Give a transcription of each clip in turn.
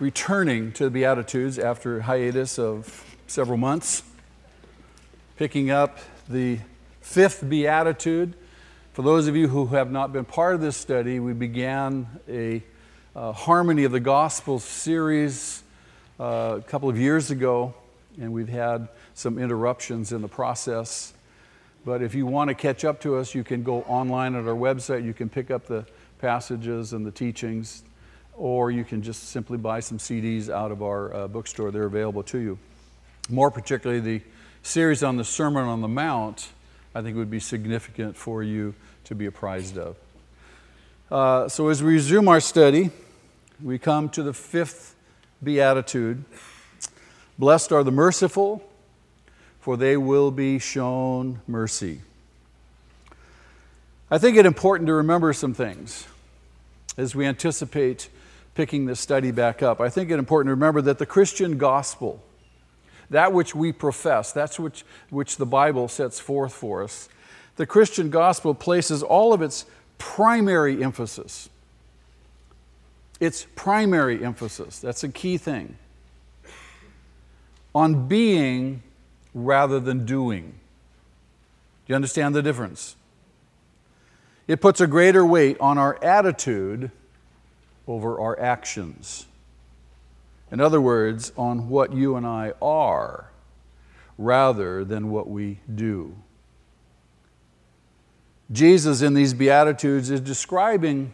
returning to the Beatitudes after a hiatus of several months, picking up the fifth Beatitude. For those of you who have not been part of this study, we began a uh, Harmony of the Gospel series uh, a couple of years ago, and we've had some interruptions in the process. But if you want to catch up to us, you can go online at our website. You can pick up the passages and the teachings, or you can just simply buy some CDs out of our uh, bookstore. They're available to you. More particularly, the series on the Sermon on the Mount, I think would be significant for you to be apprised of. Uh, so, as we resume our study, we come to the fifth beatitude Blessed are the merciful, for they will be shown mercy. I think it important to remember some things as we anticipate picking this study back up. I think it important to remember that the Christian gospel, that which we profess, that's which, which the Bible sets forth for us, the Christian gospel places all of its primary emphasis, its primary emphasis, that's a key thing, on being rather than doing. Do you understand the difference? It puts a greater weight on our attitude over our actions. In other words, on what you and I are rather than what we do. Jesus, in these Beatitudes, is describing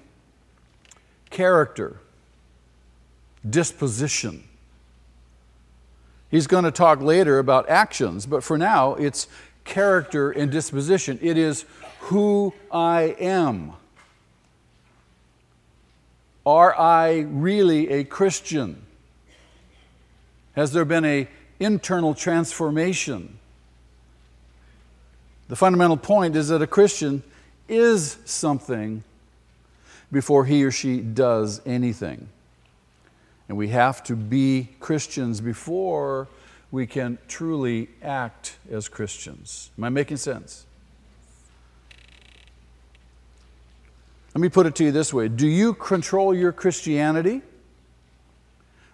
character, disposition. He's going to talk later about actions, but for now, it's character and disposition. It is who I am. Are I really a Christian? Has there been an internal transformation? The fundamental point is that a Christian is something before he or she does anything. And we have to be Christians before we can truly act as Christians. Am I making sense? Let me put it to you this way Do you control your Christianity?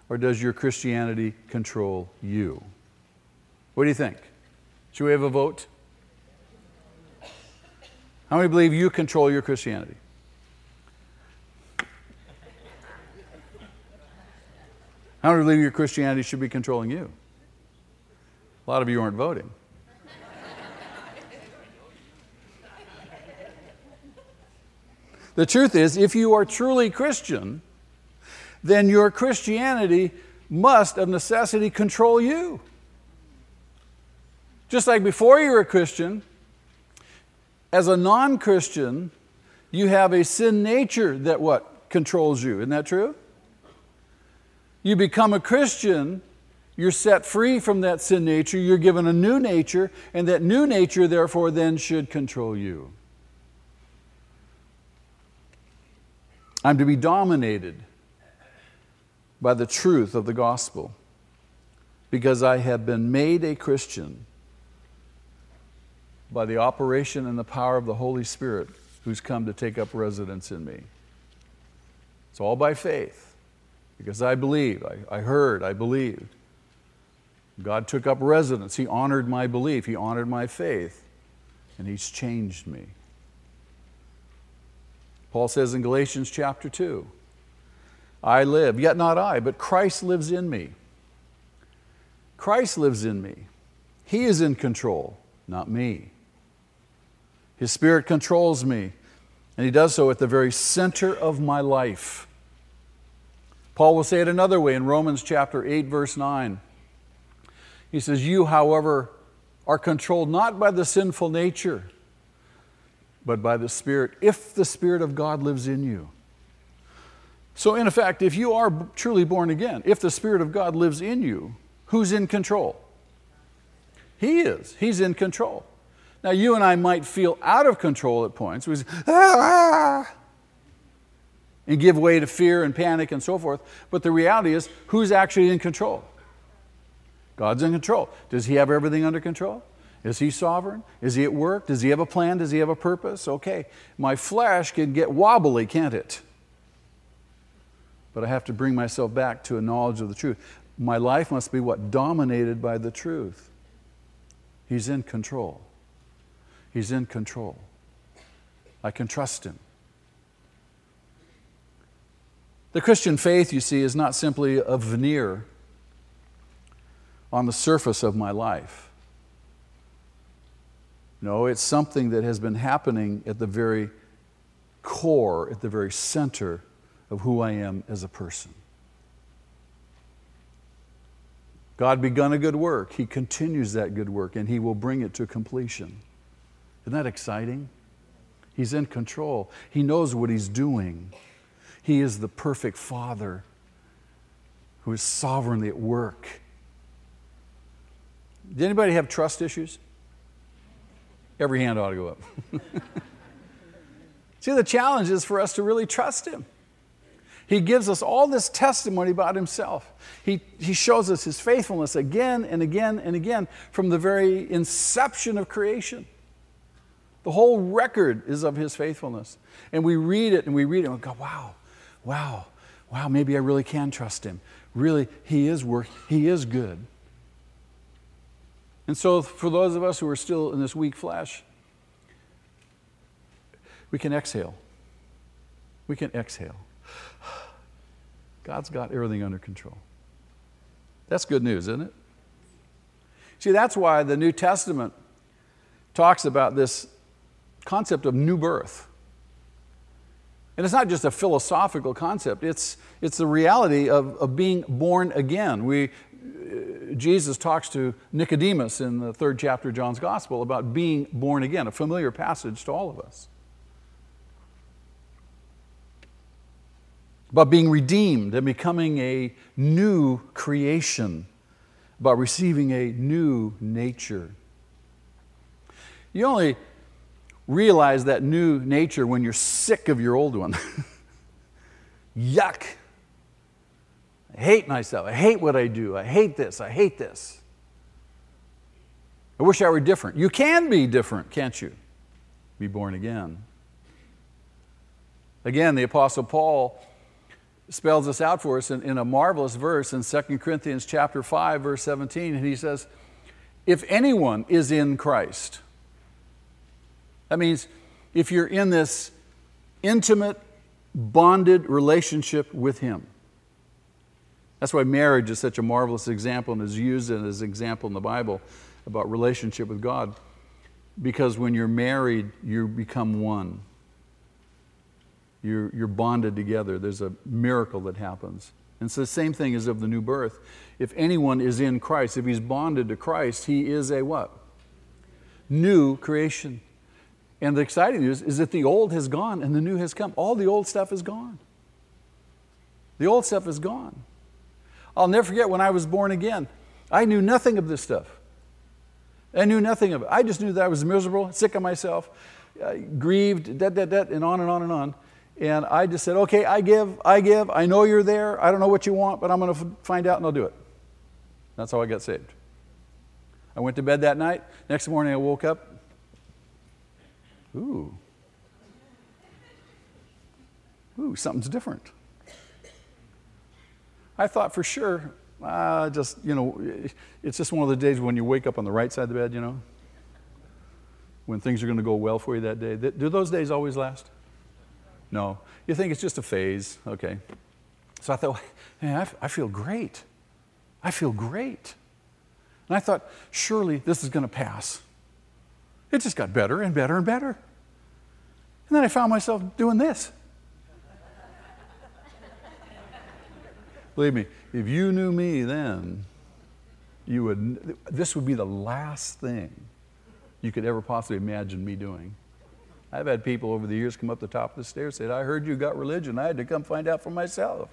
Or does your Christianity control you? What do you think? Should we have a vote? How many believe you control your Christianity? How many believe your Christianity should be controlling you? A lot of you aren't voting. The truth is, if you are truly Christian, then your Christianity must, of necessity, control you. Just like before you were a Christian, as a non Christian, you have a sin nature that what? Controls you. Isn't that true? You become a Christian, you're set free from that sin nature, you're given a new nature, and that new nature, therefore, then should control you. I'm to be dominated by the truth of the gospel because I have been made a Christian by the operation and the power of the Holy Spirit who's come to take up residence in me. It's all by faith because I believe, I, I heard, I believed. God took up residence. He honored my belief, He honored my faith, and He's changed me. Paul says in Galatians chapter 2 I live, yet not I, but Christ lives in me. Christ lives in me. He is in control, not me. His Spirit controls me, and He does so at the very center of my life. Paul will say it another way in Romans chapter 8, verse 9. He says, You, however, are controlled not by the sinful nature but by the Spirit, if the Spirit of God lives in you. So, in effect, if you are truly born again, if the Spirit of God lives in you, who's in control? He is. He's in control. Now, you and I might feel out of control at points. We say, ah, and give way to fear and panic and so forth. But the reality is, who's actually in control? God's in control. Does He have everything under control? Is he sovereign? Is he at work? Does he have a plan? Does he have a purpose? Okay. My flesh can get wobbly, can't it? but I have to bring myself back to a knowledge of the truth. My life must be what? Dominated by the truth. He's in control. He's in control. I can trust him. The Christian faith, you see, is not simply a veneer on the surface of my life. No, it's something that has been happening at the very core, at the very center of who I am as a person. God begun a good work. He continues that good work and He will bring it to completion. Isn't that exciting? He's in control. He knows what He's doing. He is the perfect Father who is sovereignly at work. Did anybody have trust issues? Every hand ought to go up. See, the challenge is for us to really trust Him. He gives us all this testimony about Himself. He, he shows us His faithfulness again and again and again from the very inception of creation. The whole record is of His faithfulness. And we read it and we read it and we go, wow, wow, wow, maybe I really can trust Him. Really, He is work, He is good. And so, for those of us who are still in this weak flesh, we can exhale. We can exhale. God's got everything under control. That's good news, isn't it? See, that's why the New Testament talks about this concept of new birth. And it's not just a philosophical concept, it's, it's the reality of, of being born again. We, Jesus talks to Nicodemus in the third chapter of John's Gospel about being born again, a familiar passage to all of us. about being redeemed and becoming a new creation, about receiving a new nature. You only realize that new nature when you're sick of your old one. Yuck. Hate myself. I hate what I do. I hate this. I hate this. I wish I were different. You can be different, can't you? Be born again. Again, the Apostle Paul spells this out for us in, in a marvelous verse in 2 Corinthians chapter 5, verse 17. And he says, If anyone is in Christ, that means if you're in this intimate, bonded relationship with Him. That's why marriage is such a marvelous example and is used as an example in the Bible about relationship with God. Because when you're married, you become one. You're, you're bonded together. There's a miracle that happens. And so the same thing is of the new birth. If anyone is in Christ, if he's bonded to Christ, he is a what? New creation. And the exciting news is that the old has gone and the new has come. All the old stuff is gone. The old stuff is gone. I'll never forget when I was born again. I knew nothing of this stuff. I knew nothing of it. I just knew that I was miserable, sick of myself, uh, grieved, dead, dead, dead, and on and on and on. And I just said, okay, I give, I give. I know you're there. I don't know what you want, but I'm going to f- find out and I'll do it. That's how I got saved. I went to bed that night. Next morning I woke up. Ooh. Ooh, something's different. I thought for sure, uh, just, you know, it's just one of the days when you wake up on the right side of the bed, you know, when things are going to go well for you that day. Do those days always last? No. You think it's just a phase. Okay. So I thought, man, I feel great. I feel great. And I thought, surely this is going to pass. It just got better and better and better. And then I found myself doing this. Believe me, if you knew me then, you would, this would be the last thing you could ever possibly imagine me doing. I've had people over the years come up the top of the stairs and say, I heard you got religion. I had to come find out for myself.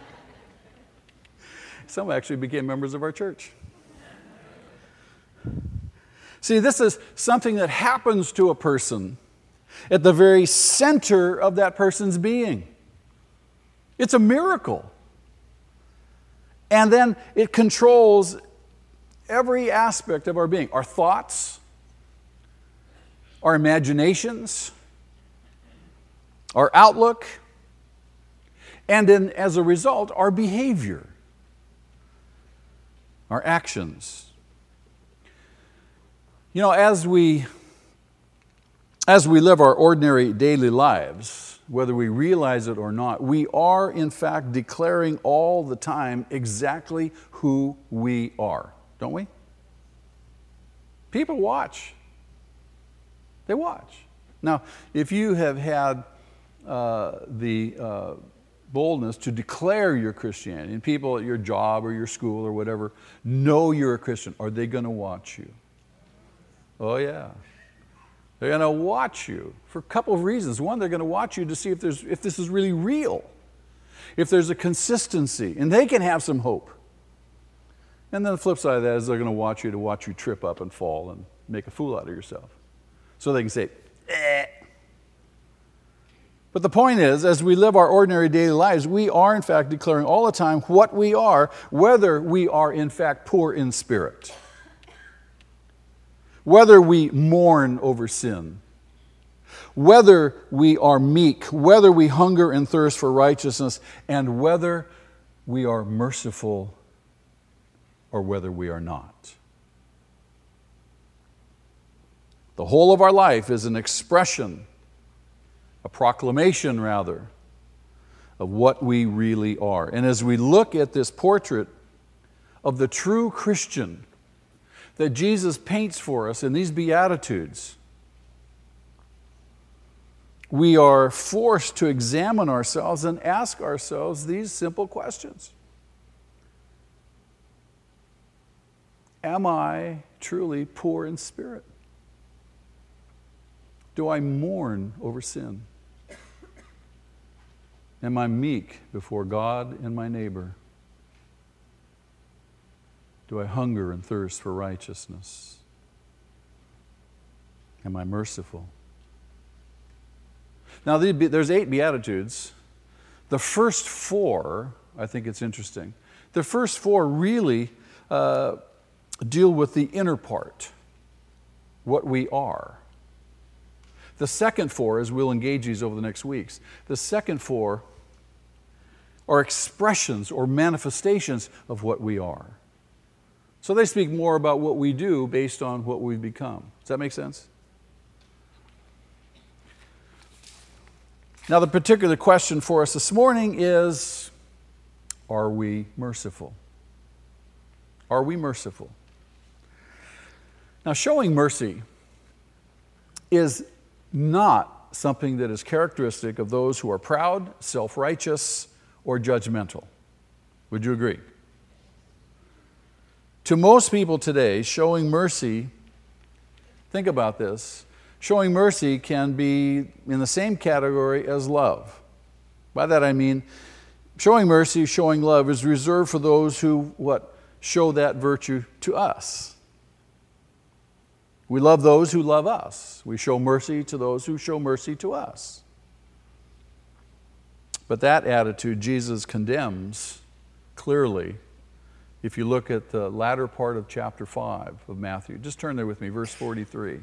Some actually became members of our church. See, this is something that happens to a person at the very center of that person's being. It's a miracle. And then it controls every aspect of our being our thoughts, our imaginations, our outlook. And then, as a result, our behavior, our actions. You know, as we as we live our ordinary daily lives, whether we realize it or not, we are in fact declaring all the time exactly who we are, don't we? People watch. They watch. Now, if you have had uh, the uh, boldness to declare your Christianity, and people at your job or your school or whatever know you're a Christian, are they going to watch you? Oh, yeah. They're going to watch you for a couple of reasons. One, they're going to watch you to see if, there's, if this is really real, if there's a consistency, and they can have some hope. And then the flip side of that is they're going to watch you to watch you trip up and fall and make a fool out of yourself. So they can say, eh. But the point is, as we live our ordinary daily lives, we are in fact declaring all the time what we are, whether we are in fact poor in spirit whether we mourn over sin, whether we are meek, whether we hunger and thirst for righteousness, and whether we are merciful or whether we are not. The whole of our life is an expression, a proclamation rather, of what we really are. And as we look at this portrait of the true Christian, that Jesus paints for us in these Beatitudes, we are forced to examine ourselves and ask ourselves these simple questions Am I truly poor in spirit? Do I mourn over sin? Am I meek before God and my neighbor? Do I hunger and thirst for righteousness? Am I merciful? Now, there's eight Beatitudes. The first four, I think it's interesting. The first four really uh, deal with the inner part, what we are. The second four, as we'll engage these over the next weeks, the second four are expressions or manifestations of what we are. So they speak more about what we do based on what we've become. Does that make sense? Now, the particular question for us this morning is Are we merciful? Are we merciful? Now, showing mercy is not something that is characteristic of those who are proud, self righteous, or judgmental. Would you agree? To most people today, showing mercy, think about this, showing mercy can be in the same category as love. By that I mean, showing mercy, showing love is reserved for those who, what, show that virtue to us. We love those who love us. We show mercy to those who show mercy to us. But that attitude Jesus condemns clearly if you look at the latter part of chapter 5 of Matthew. Just turn there with me, verse 43.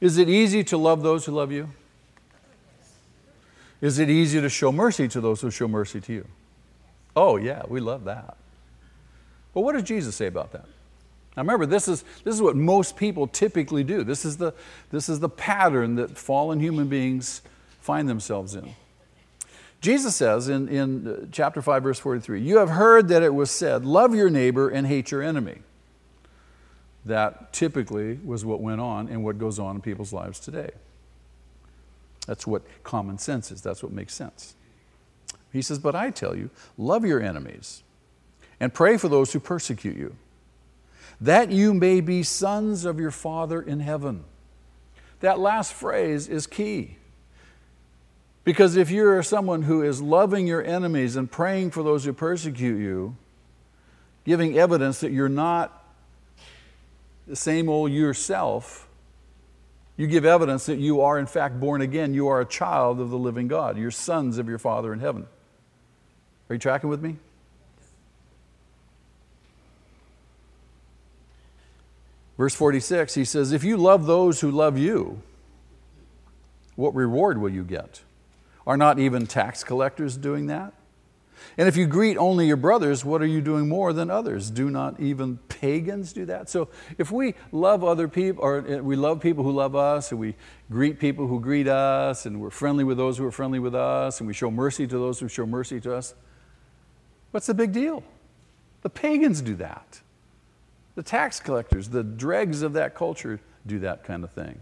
Is it easy to love those who love you? Is it easy to show mercy to those who show mercy to you? Oh, yeah, we love that. But what does Jesus say about that? Now remember, this is, this is what most people typically do. This is, the, this is the pattern that fallen human beings find themselves in. Jesus says in, in uh, chapter 5, verse 43, You have heard that it was said, Love your neighbor and hate your enemy. That typically was what went on and what goes on in people's lives today. That's what common sense is, that's what makes sense. He says, But I tell you, love your enemies and pray for those who persecute you, that you may be sons of your Father in heaven. That last phrase is key. Because if you're someone who is loving your enemies and praying for those who persecute you, giving evidence that you're not the same old yourself, you give evidence that you are in fact born again. You are a child of the living God. You're sons of your Father in heaven. Are you tracking with me? Verse 46, he says, If you love those who love you, what reward will you get? Are not even tax collectors doing that? And if you greet only your brothers, what are you doing more than others? Do not even pagans do that? So if we love other people, or eh, we love people who love us, and we greet people who greet us, and we're friendly with those who are friendly with us, and we show mercy to those who show mercy to us, what's the big deal? The pagans do that. The tax collectors, the dregs of that culture do that kind of thing.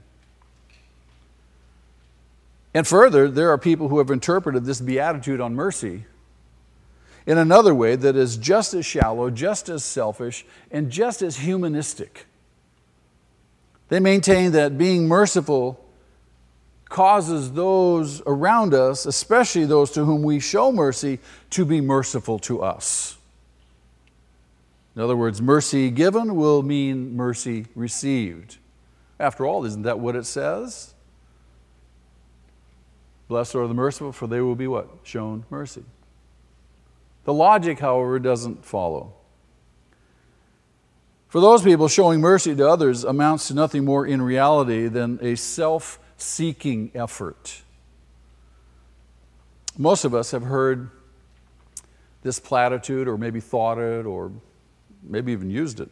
And further, there are people who have interpreted this beatitude on mercy in another way that is just as shallow, just as selfish, and just as humanistic. They maintain that being merciful causes those around us, especially those to whom we show mercy, to be merciful to us. In other words, mercy given will mean mercy received. After all, isn't that what it says? Blessed are the merciful, for they will be what? Shown mercy. The logic, however, doesn't follow. For those people, showing mercy to others amounts to nothing more in reality than a self seeking effort. Most of us have heard this platitude, or maybe thought it, or maybe even used it.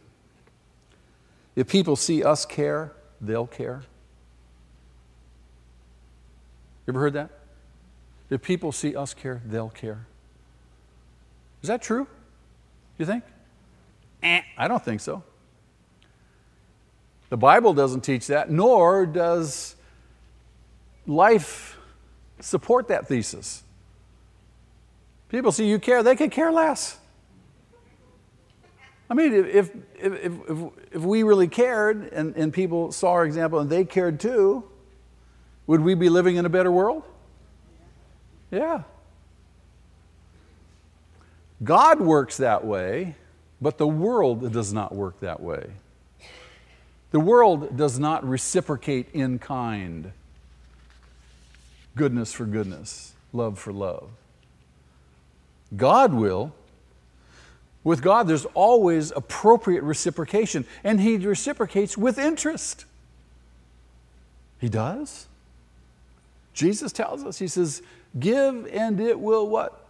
If people see us care, they'll care. You ever heard that? If people see us care, they'll care. Is that true? You think? Eh, I don't think so. The Bible doesn't teach that, nor does life support that thesis. People see you care, they could care less. I mean, if, if, if, if, if we really cared and, and people saw our example and they cared too, would we be living in a better world? Yeah. God works that way, but the world does not work that way. The world does not reciprocate in kind goodness for goodness, love for love. God will. With God, there's always appropriate reciprocation, and He reciprocates with interest. He does. Jesus tells us, He says, Give and it will what?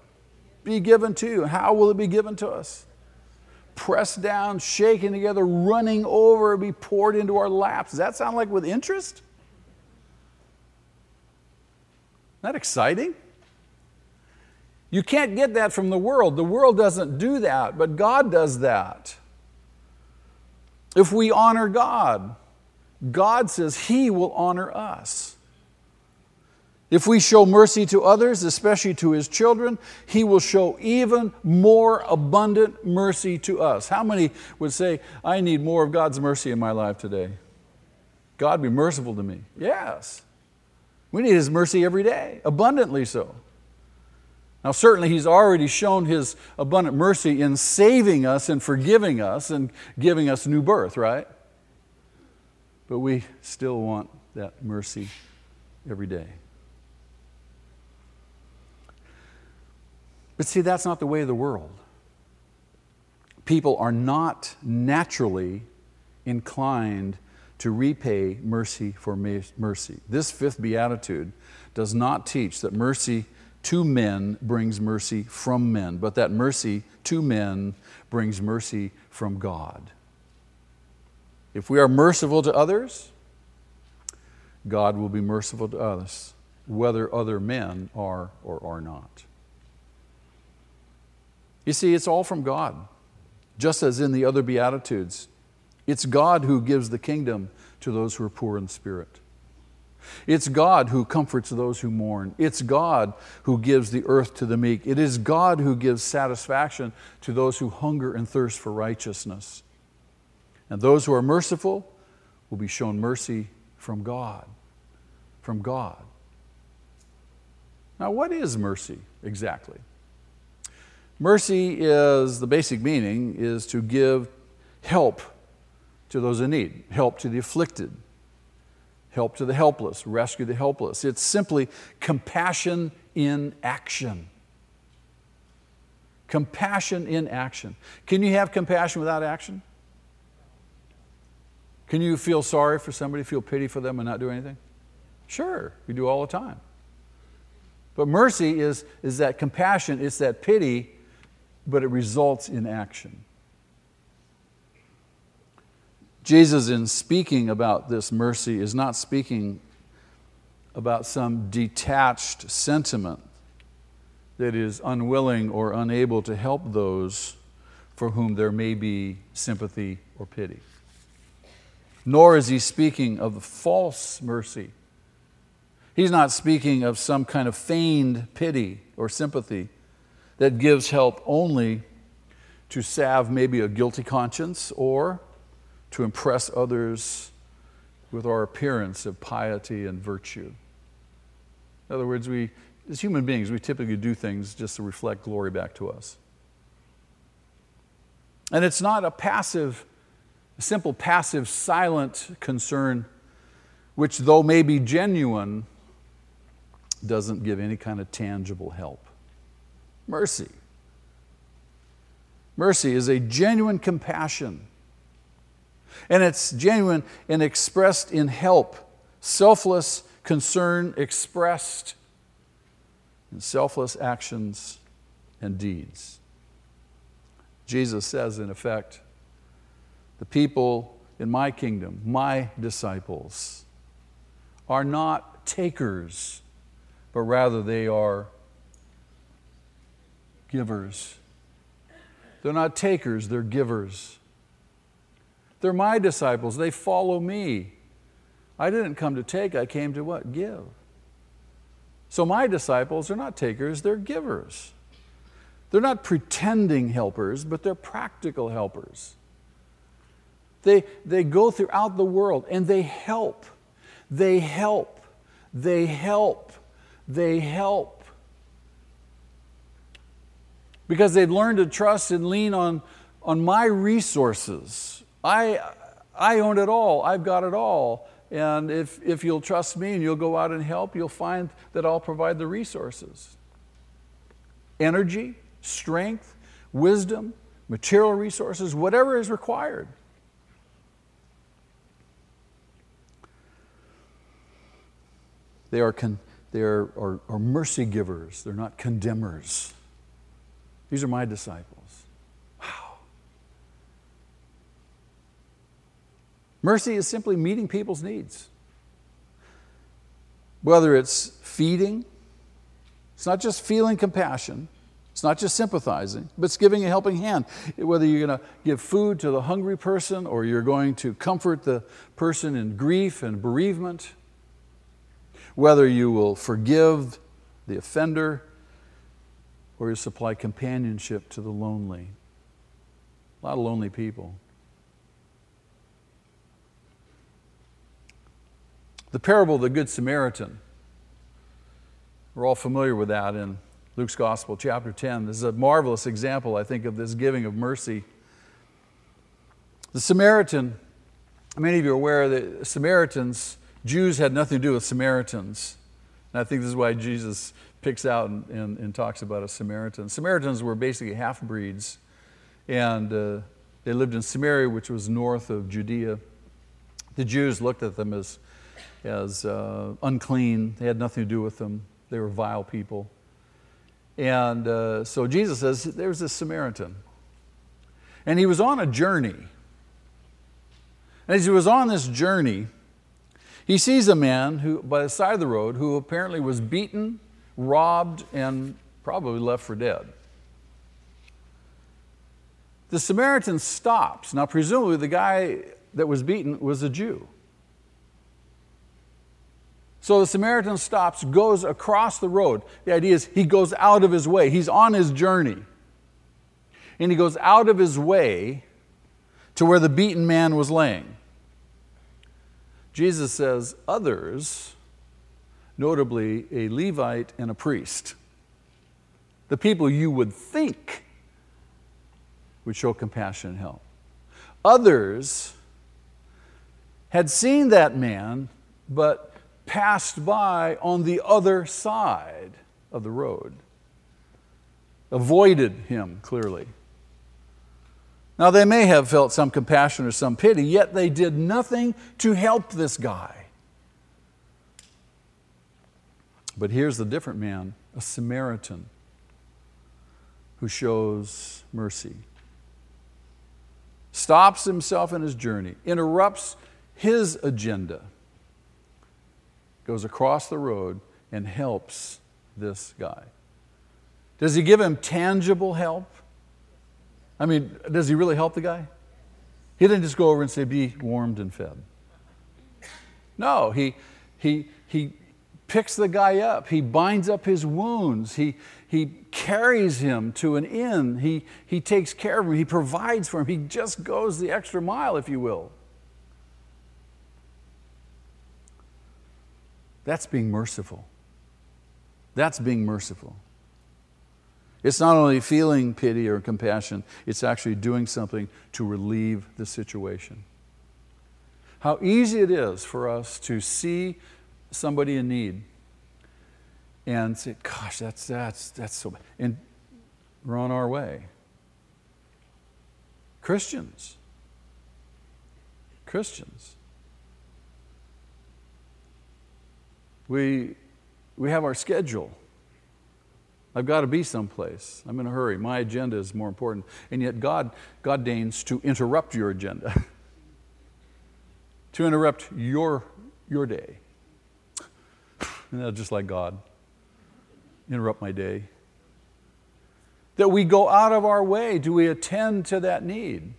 be given to you? How will it be given to us? Pressed down, shaken together, running over, be poured into our laps. Does that sound like with interest? That exciting? You can't get that from the world. The world doesn't do that, but God does that. If we honor God, God says He will honor us. If we show mercy to others, especially to his children, he will show even more abundant mercy to us. How many would say, I need more of God's mercy in my life today? God be merciful to me. Yes. We need his mercy every day, abundantly so. Now, certainly, he's already shown his abundant mercy in saving us and forgiving us and giving us new birth, right? But we still want that mercy every day. But see, that's not the way of the world. People are not naturally inclined to repay mercy for mercy. This fifth beatitude does not teach that mercy to men brings mercy from men, but that mercy to men brings mercy from God. If we are merciful to others, God will be merciful to us, whether other men are or are not. You see, it's all from God, just as in the other Beatitudes. It's God who gives the kingdom to those who are poor in spirit. It's God who comforts those who mourn. It's God who gives the earth to the meek. It is God who gives satisfaction to those who hunger and thirst for righteousness. And those who are merciful will be shown mercy from God. From God. Now, what is mercy exactly? Mercy is the basic meaning is to give help to those in need, help to the afflicted, help to the helpless, rescue the helpless. It's simply compassion in action. Compassion in action. Can you have compassion without action? Can you feel sorry for somebody, feel pity for them, and not do anything? Sure, we do all the time. But mercy is, is that compassion, it's that pity, but it results in action. Jesus, in speaking about this mercy, is not speaking about some detached sentiment that is unwilling or unable to help those for whom there may be sympathy or pity. Nor is he speaking of the false mercy. He's not speaking of some kind of feigned pity or sympathy that gives help only to salve maybe a guilty conscience or to impress others with our appearance of piety and virtue. In other words, we, as human beings, we typically do things just to reflect glory back to us. And it's not a passive, simple passive, silent concern, which, though may be genuine, doesn't give any kind of tangible help. Mercy. Mercy is a genuine compassion. And it's genuine and expressed in help, selfless concern expressed in selfless actions and deeds. Jesus says, in effect, the people in my kingdom, my disciples, are not takers, but rather they are givers. They're not takers, they're givers. They're my disciples, they follow me. I didn't come to take, I came to what? Give. So my disciples are not takers, they're givers. They're not pretending helpers, but they're practical helpers. They, they go throughout the world and they help. They help. They help. They help. Because they've learned to trust and lean on, on my resources. I, I own it all, I've got it all. And if, if you'll trust me and you'll go out and help, you'll find that I'll provide the resources energy, strength, wisdom, material resources, whatever is required. They are, con- they are, are, are mercy givers, they're not condemners. These are my disciples. Wow. Mercy is simply meeting people's needs. Whether it's feeding, it's not just feeling compassion, it's not just sympathizing, but it's giving a helping hand. Whether you're going to give food to the hungry person or you're going to comfort the person in grief and bereavement, whether you will forgive the offender or you supply companionship to the lonely. A lot of lonely people. The parable of the Good Samaritan. We're all familiar with that in Luke's Gospel, chapter 10. This is a marvelous example, I think, of this giving of mercy. The Samaritan, many of you are aware that Samaritans, Jews had nothing to do with Samaritans. And I think this is why Jesus picks out and, and, and talks about a Samaritan. Samaritans were basically half breeds, and uh, they lived in Samaria, which was north of Judea. The Jews looked at them as, as uh, unclean, they had nothing to do with them, they were vile people. And uh, so Jesus says, There's this Samaritan. And he was on a journey. And as he was on this journey, he sees a man who, by the side of the road who apparently was beaten, robbed, and probably left for dead. The Samaritan stops. Now, presumably, the guy that was beaten was a Jew. So the Samaritan stops, goes across the road. The idea is he goes out of his way, he's on his journey. And he goes out of his way to where the beaten man was laying. Jesus says, others, notably a Levite and a priest, the people you would think would show compassion and help. Others had seen that man, but passed by on the other side of the road, avoided him clearly. Now, they may have felt some compassion or some pity, yet they did nothing to help this guy. But here's the different man a Samaritan who shows mercy. Stops himself in his journey, interrupts his agenda, goes across the road and helps this guy. Does he give him tangible help? I mean, does he really help the guy? He didn't just go over and say, Be warmed and fed. No, he, he, he picks the guy up. He binds up his wounds. He, he carries him to an inn. He, he takes care of him. He provides for him. He just goes the extra mile, if you will. That's being merciful. That's being merciful. It's not only feeling pity or compassion, it's actually doing something to relieve the situation. How easy it is for us to see somebody in need and say, gosh, that's, that's, that's so bad. And we're on our way. Christians. Christians. We, we have our schedule. I've got to be someplace. I'm in a hurry. My agenda is more important. And yet, God, God deigns to interrupt your agenda, to interrupt your, your day. And that's just like God. Interrupt my day. That we go out of our way. Do we attend to that need?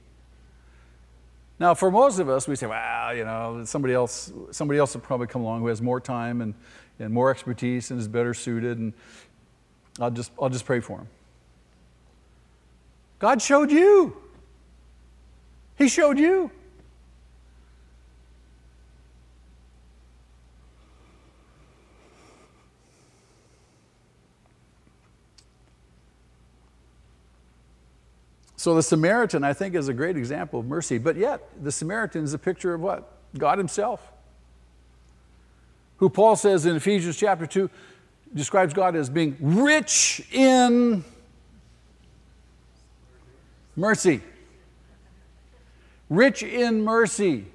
Now, for most of us, we say, well, you know, somebody else, somebody else will probably come along who has more time and, and more expertise and is better suited. And I'll just, I'll just pray for him. God showed you. He showed you. So the Samaritan, I think, is a great example of mercy. But yet, the Samaritan is a picture of what? God Himself. Who Paul says in Ephesians chapter 2 describes God as being rich in mercy. Rich in mercy.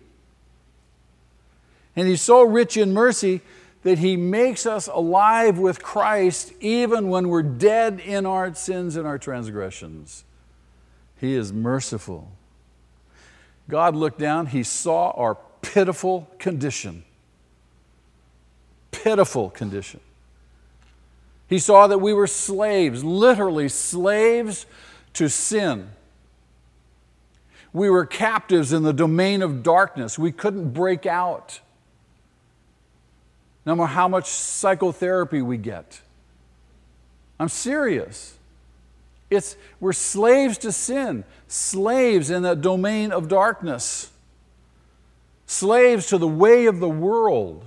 And He's so rich in mercy that He makes us alive with Christ even when we're dead in our sins and our transgressions. He is merciful. God looked down, He saw our pitiful condition. Pitiful condition. He saw that we were slaves, literally slaves to sin. We were captives in the domain of darkness. We couldn't break out. No matter how much psychotherapy we get. I'm serious. It's, we're slaves to sin, slaves in that domain of darkness, slaves to the way of the world.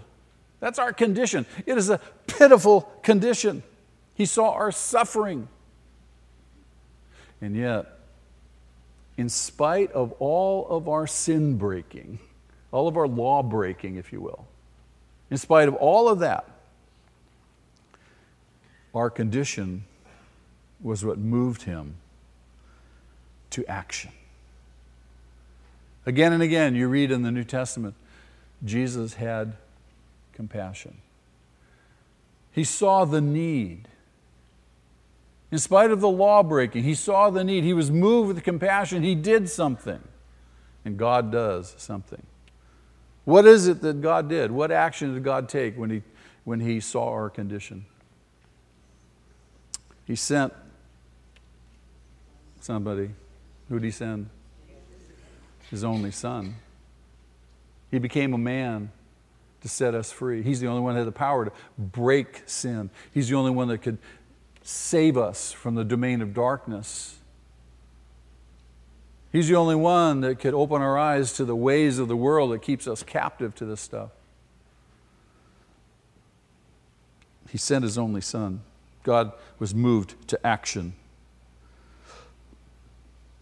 That's our condition. It is a pitiful condition. He saw our suffering. And yet, in spite of all of our sin breaking, all of our law breaking, if you will, in spite of all of that, our condition was what moved him to action. Again and again, you read in the New Testament, Jesus had compassion. He saw the need. In spite of the law breaking, he saw the need. He was moved with compassion. He did something. And God does something. What is it that God did? What action did God take when he, when he saw our condition? He sent somebody. Who did he send? His only son. He became a man to set us free. He's the only one that had the power to break sin. He's the only one that could save us from the domain of darkness. He's the only one that could open our eyes to the ways of the world that keeps us captive to this stuff. He sent his only son. God was moved to action.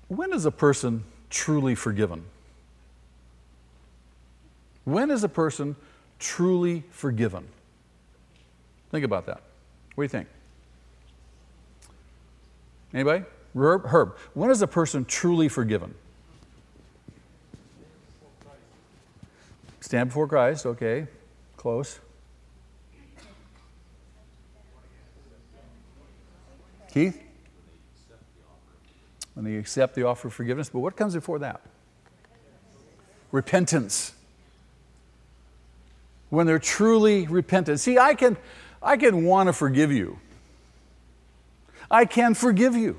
When is a person truly forgiven? When is a person truly forgiven? Think about that. What do you think? Anybody? Herb? Herb. When is a person truly forgiven? Stand before Christ, okay. Close. Keith? When they accept the offer of forgiveness. But what comes before that? Repentance. When they're truly repentant. See, I can, I can want to forgive you. I can forgive you.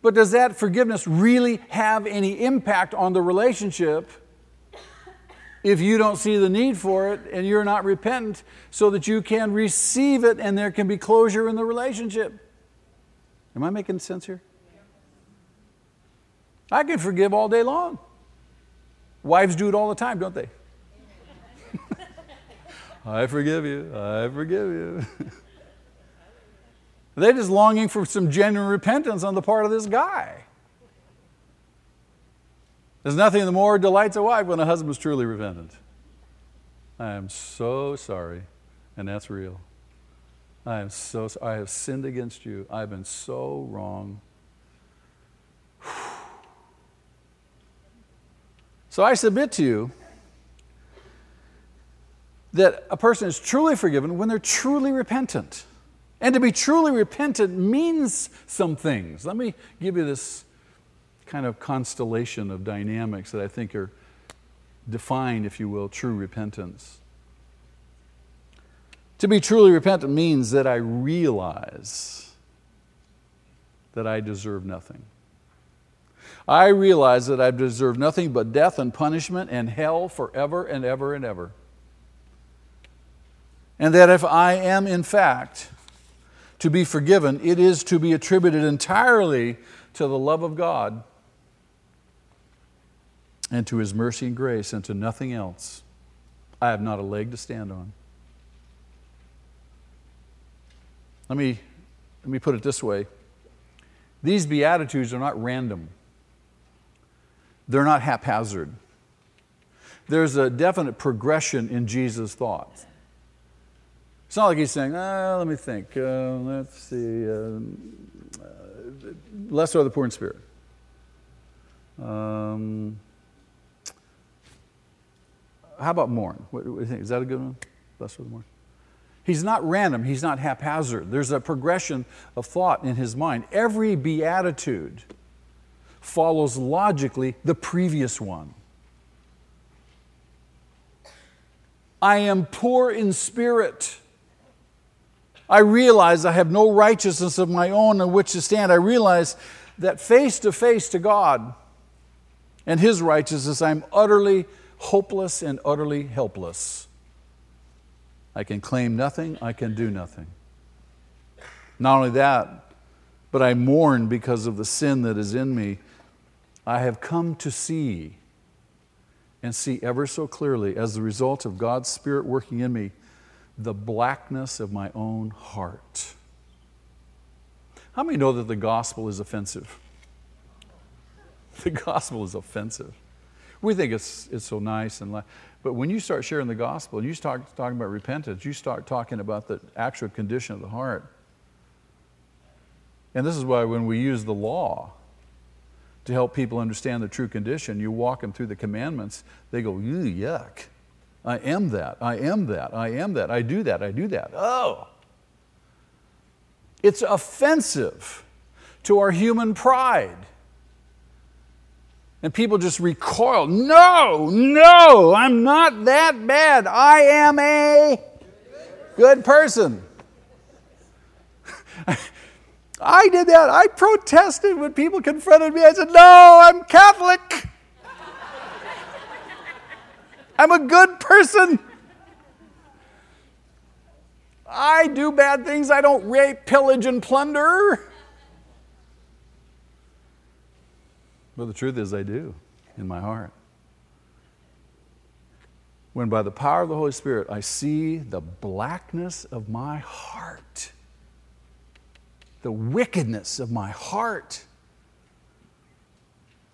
But does that forgiveness really have any impact on the relationship if you don't see the need for it and you're not repentant so that you can receive it and there can be closure in the relationship? Am I making sense here? I can forgive all day long. Wives do it all the time, don't they? I forgive you. I forgive you. They're just longing for some genuine repentance on the part of this guy. There's nothing that more delights a wife when a husband is truly repentant. I am so sorry, and that's real. I am so I have sinned against you. I've been so wrong. So I submit to you that a person is truly forgiven when they're truly repentant. And to be truly repentant means some things. Let me give you this kind of constellation of dynamics that I think are defined, if you will, true repentance. To be truly repentant means that I realize that I deserve nothing. I realize that I deserve nothing but death and punishment and hell forever and ever and ever. And that if I am, in fact, to be forgiven, it is to be attributed entirely to the love of God and to His mercy and grace and to nothing else. I have not a leg to stand on. Let me, let me put it this way these Beatitudes are not random, they're not haphazard. There's a definite progression in Jesus' thoughts. It's not like he's saying, ah, let me think. Uh, let's see. Uh, uh, blessed are the poor in spirit. Um, how about mourn? What, what, do you think? Is that a good one? Blessed are the mourn. He's not random, he's not haphazard. There's a progression of thought in his mind. Every beatitude follows logically the previous one. I am poor in spirit. I realize I have no righteousness of my own on which to stand. I realize that face to face to God and His righteousness, I'm utterly hopeless and utterly helpless. I can claim nothing, I can do nothing. Not only that, but I mourn because of the sin that is in me. I have come to see and see ever so clearly, as the result of God's Spirit working in me, the blackness of my own heart. How many know that the gospel is offensive? The gospel is offensive. We think it's, it's so nice and but when you start sharing the gospel and you start talking about repentance, you start talking about the actual condition of the heart. And this is why when we use the law to help people understand the true condition, you walk them through the commandments, they go, yuck. I am that. I am that. I am that. I do that. I do that. Oh. It's offensive to our human pride. And people just recoil. No, no, I'm not that bad. I am a good person. I did that. I protested when people confronted me. I said, No, I'm Catholic. I'm a good person. I do bad things. I don't rape, pillage, and plunder. But the truth is, I do in my heart. When by the power of the Holy Spirit I see the blackness of my heart, the wickedness of my heart,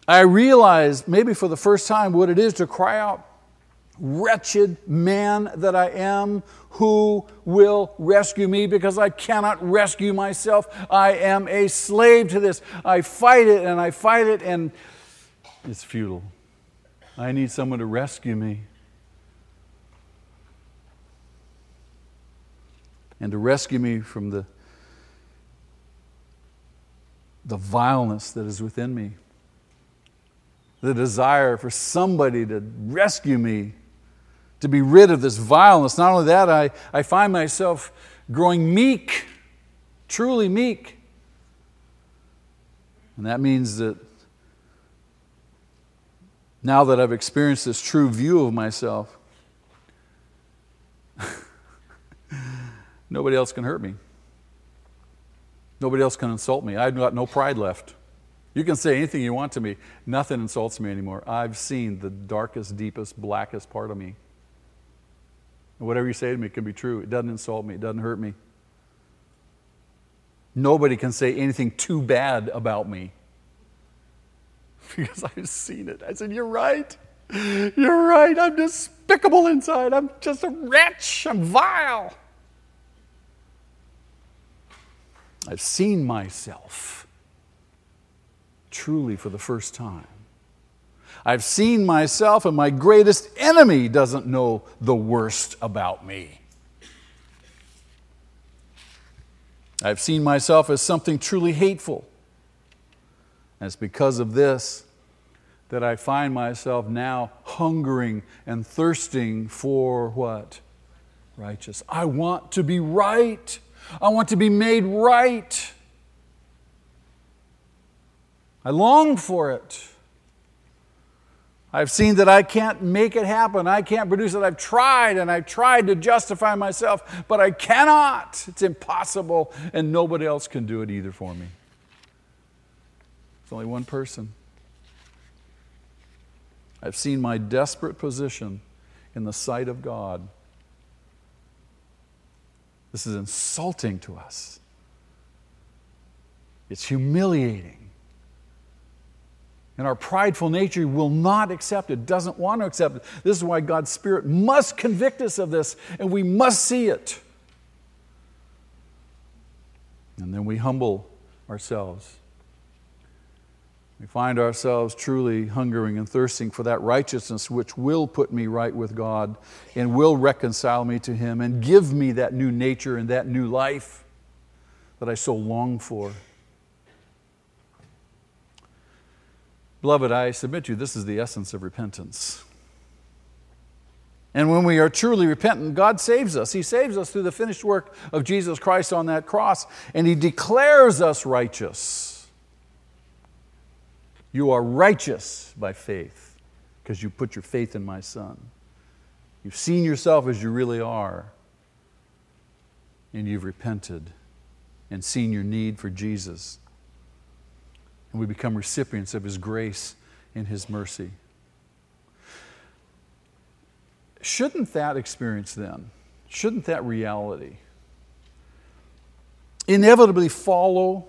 I realize, maybe for the first time, what it is to cry out, Wretched man that I am, who will rescue me because I cannot rescue myself? I am a slave to this. I fight it and I fight it, and it's futile. I need someone to rescue me. And to rescue me from the the vileness that is within me, the desire for somebody to rescue me, to be rid of this vileness. Not only that, I, I find myself growing meek, truly meek. And that means that now that I've experienced this true view of myself, nobody else can hurt me. Nobody else can insult me. I've got no pride left. You can say anything you want to me. Nothing insults me anymore. I've seen the darkest, deepest, blackest part of me. And whatever you say to me can be true. It doesn't insult me, it doesn't hurt me. Nobody can say anything too bad about me because I've seen it. I said, You're right. You're right. I'm despicable inside. I'm just a wretch. I'm vile. I've seen myself truly for the first time. I've seen myself, and my greatest enemy doesn't know the worst about me. I've seen myself as something truly hateful. And it's because of this that I find myself now hungering and thirsting for what? Righteous. I want to be right. I want to be made right. I long for it. I've seen that I can't make it happen. I can't produce it. I've tried and I've tried to justify myself, but I cannot. It's impossible, and nobody else can do it either for me. It's only one person. I've seen my desperate position in the sight of God. This is insulting to us. It's humiliating. And our prideful nature will not accept it, doesn't want to accept it. This is why God's Spirit must convict us of this, and we must see it. And then we humble ourselves. We find ourselves truly hungering and thirsting for that righteousness which will put me right with God and will reconcile me to Him and give me that new nature and that new life that I so long for. Beloved, I submit to you, this is the essence of repentance. And when we are truly repentant, God saves us. He saves us through the finished work of Jesus Christ on that cross, and He declares us righteous. You are righteous by faith because you put your faith in my Son. You've seen yourself as you really are, and you've repented and seen your need for Jesus. And we become recipients of His grace and His mercy. Shouldn't that experience then, shouldn't that reality inevitably follow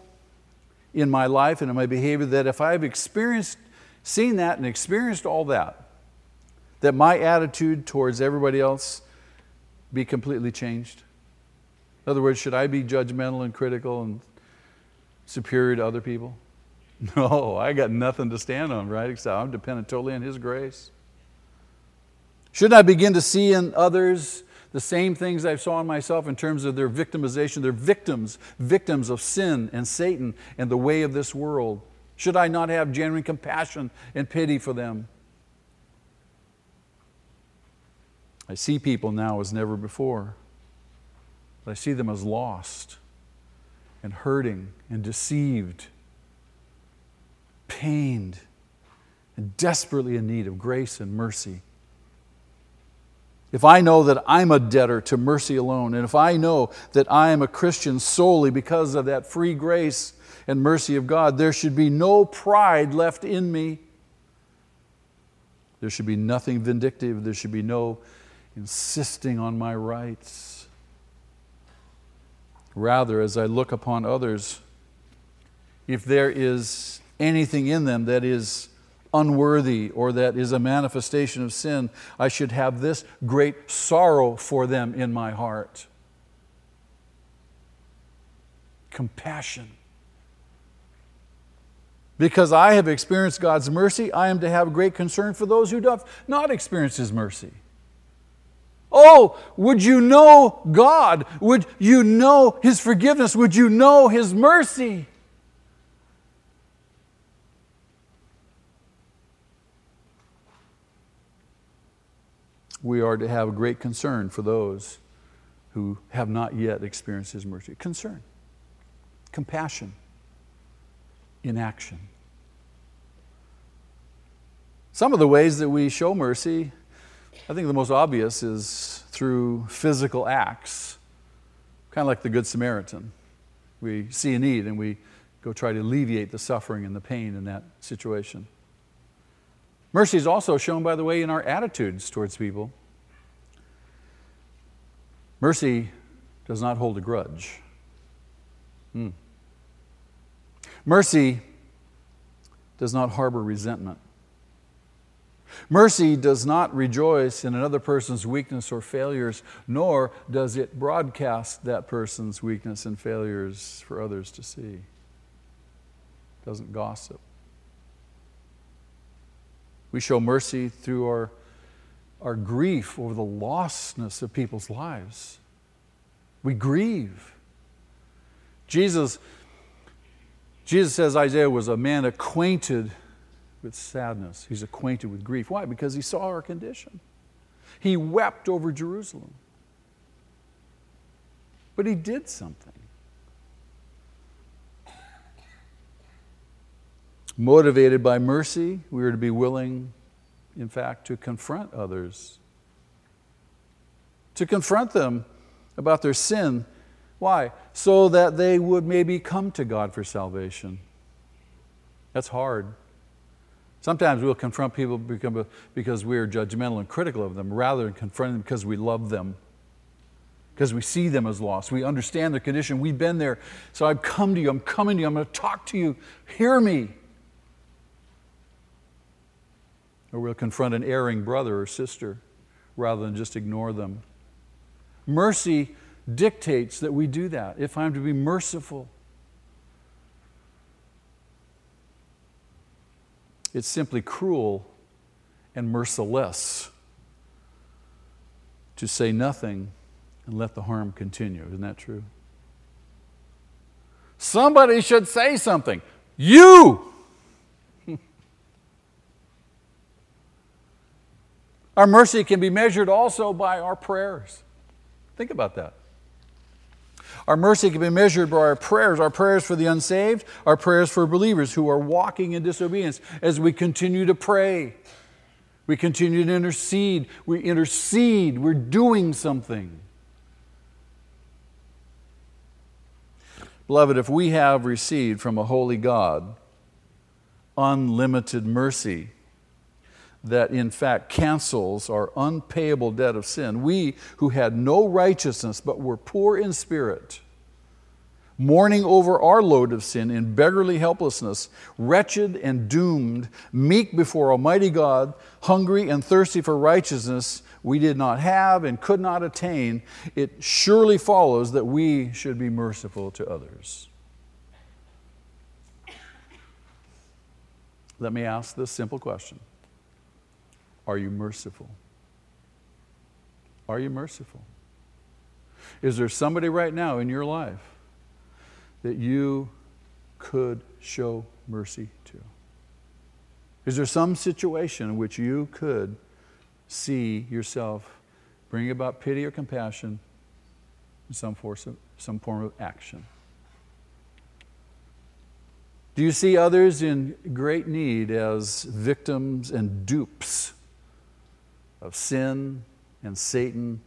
in my life and in my behavior that if I've experienced, seen that and experienced all that, that my attitude towards everybody else be completely changed? In other words, should I be judgmental and critical and superior to other people? No, I got nothing to stand on, right? Except I'm dependent totally on His grace. Shouldn't I begin to see in others the same things I saw in myself in terms of their victimization. They're victims, victims of sin and Satan and the way of this world. Should I not have genuine compassion and pity for them? I see people now as never before. But I see them as lost and hurting and deceived, pained, and desperately in need of grace and mercy if I know that I'm a debtor to mercy alone, and if I know that I am a Christian solely because of that free grace and mercy of God, there should be no pride left in me. There should be nothing vindictive. There should be no insisting on my rights. Rather, as I look upon others, if there is anything in them that is unworthy or that is a manifestation of sin, I should have this great sorrow for them in my heart. Compassion. Because I have experienced God's mercy, I am to have great concern for those who have not experienced His mercy. Oh, would you know God? Would you know His forgiveness? Would you know His mercy? We are to have great concern for those who have not yet experienced His mercy. Concern, compassion, in action. Some of the ways that we show mercy, I think the most obvious is through physical acts, kind of like the Good Samaritan. We see a need and we go try to alleviate the suffering and the pain in that situation. Mercy is also shown, by the way, in our attitudes towards people. Mercy does not hold a grudge. Hmm. Mercy does not harbor resentment. Mercy does not rejoice in another person's weakness or failures, nor does it broadcast that person's weakness and failures for others to see. It doesn't gossip. We show mercy through our our grief over the lostness of people's lives. We grieve. Jesus, Jesus says Isaiah was a man acquainted with sadness. He's acquainted with grief. Why? Because he saw our condition. He wept over Jerusalem. But he did something. Motivated by mercy, we are to be willing in fact, to confront others, to confront them about their sin. Why? So that they would maybe come to God for salvation. That's hard. Sometimes we'll confront people because we're judgmental and critical of them rather than confront them because we love them, because we see them as lost. We understand their condition. We've been there. So I've come to you. I'm coming to you. I'm going to talk to you. Hear me. Or we'll confront an erring brother or sister rather than just ignore them. Mercy dictates that we do that. If I'm to be merciful, it's simply cruel and merciless to say nothing and let the harm continue. Isn't that true? Somebody should say something. You! Our mercy can be measured also by our prayers. Think about that. Our mercy can be measured by our prayers, our prayers for the unsaved, our prayers for believers who are walking in disobedience as we continue to pray. We continue to intercede. We intercede. We're doing something. Beloved, if we have received from a holy God unlimited mercy, that in fact cancels our unpayable debt of sin. We who had no righteousness but were poor in spirit, mourning over our load of sin in beggarly helplessness, wretched and doomed, meek before Almighty God, hungry and thirsty for righteousness we did not have and could not attain, it surely follows that we should be merciful to others. Let me ask this simple question. Are you merciful? Are you merciful? Is there somebody right now in your life that you could show mercy to? Is there some situation in which you could see yourself bring about pity or compassion in some, force of, some form of action? Do you see others in great need as victims and dupes of sin and Satan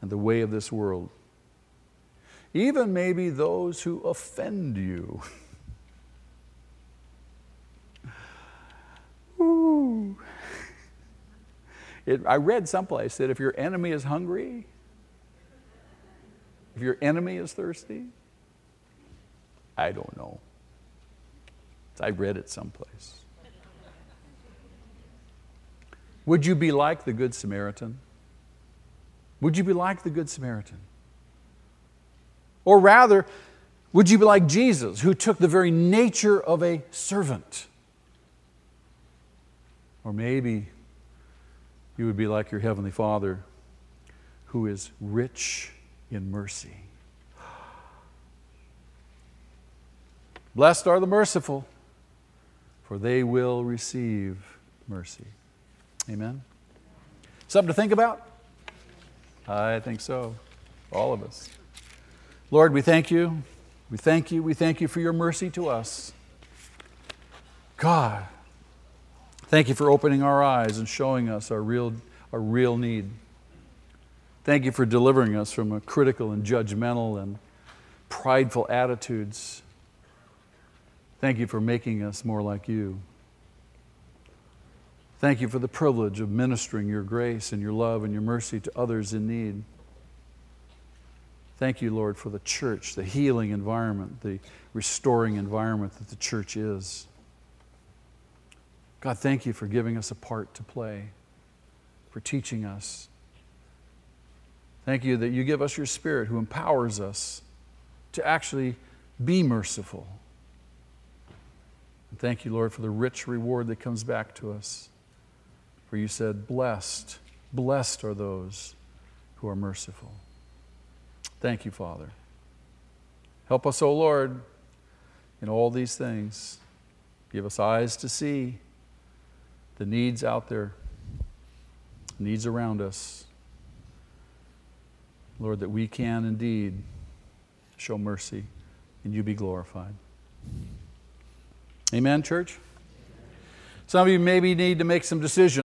and the way of this world. Even maybe those who offend you. It, I read someplace that if your enemy is hungry, if your enemy is thirsty, I don't know. I read it someplace. Would you be like the Good Samaritan? Would you be like the Good Samaritan? Or rather, would you be like Jesus, who took the very nature of a servant? Or maybe you would be like your Heavenly Father, who is rich in mercy. Blessed are the merciful, for they will receive mercy. Amen? Something to think about? I think so. All of us. Lord, we thank you. We thank you. We thank you for your mercy to us. God, thank you for opening our eyes and showing us our real, our real need. Thank you for delivering us from a critical and judgmental and prideful attitudes. Thank you for making us more like you. Thank you for the privilege of ministering your grace and your love and your mercy to others in need. Thank you, Lord, for the church, the healing environment, the restoring environment that the church is. God, thank you for giving us a part to play, for teaching us. Thank you that you give us your Spirit who empowers us to actually be merciful. And thank you, Lord, for the rich reward that comes back to us. For you said, Blessed, blessed are those who are merciful. Thank you, Father. Help us, O Lord, in all these things. Give us eyes to see the needs out there, needs around us. Lord, that we can indeed show mercy and you be glorified. Amen, church? Some of you maybe need to make some decisions.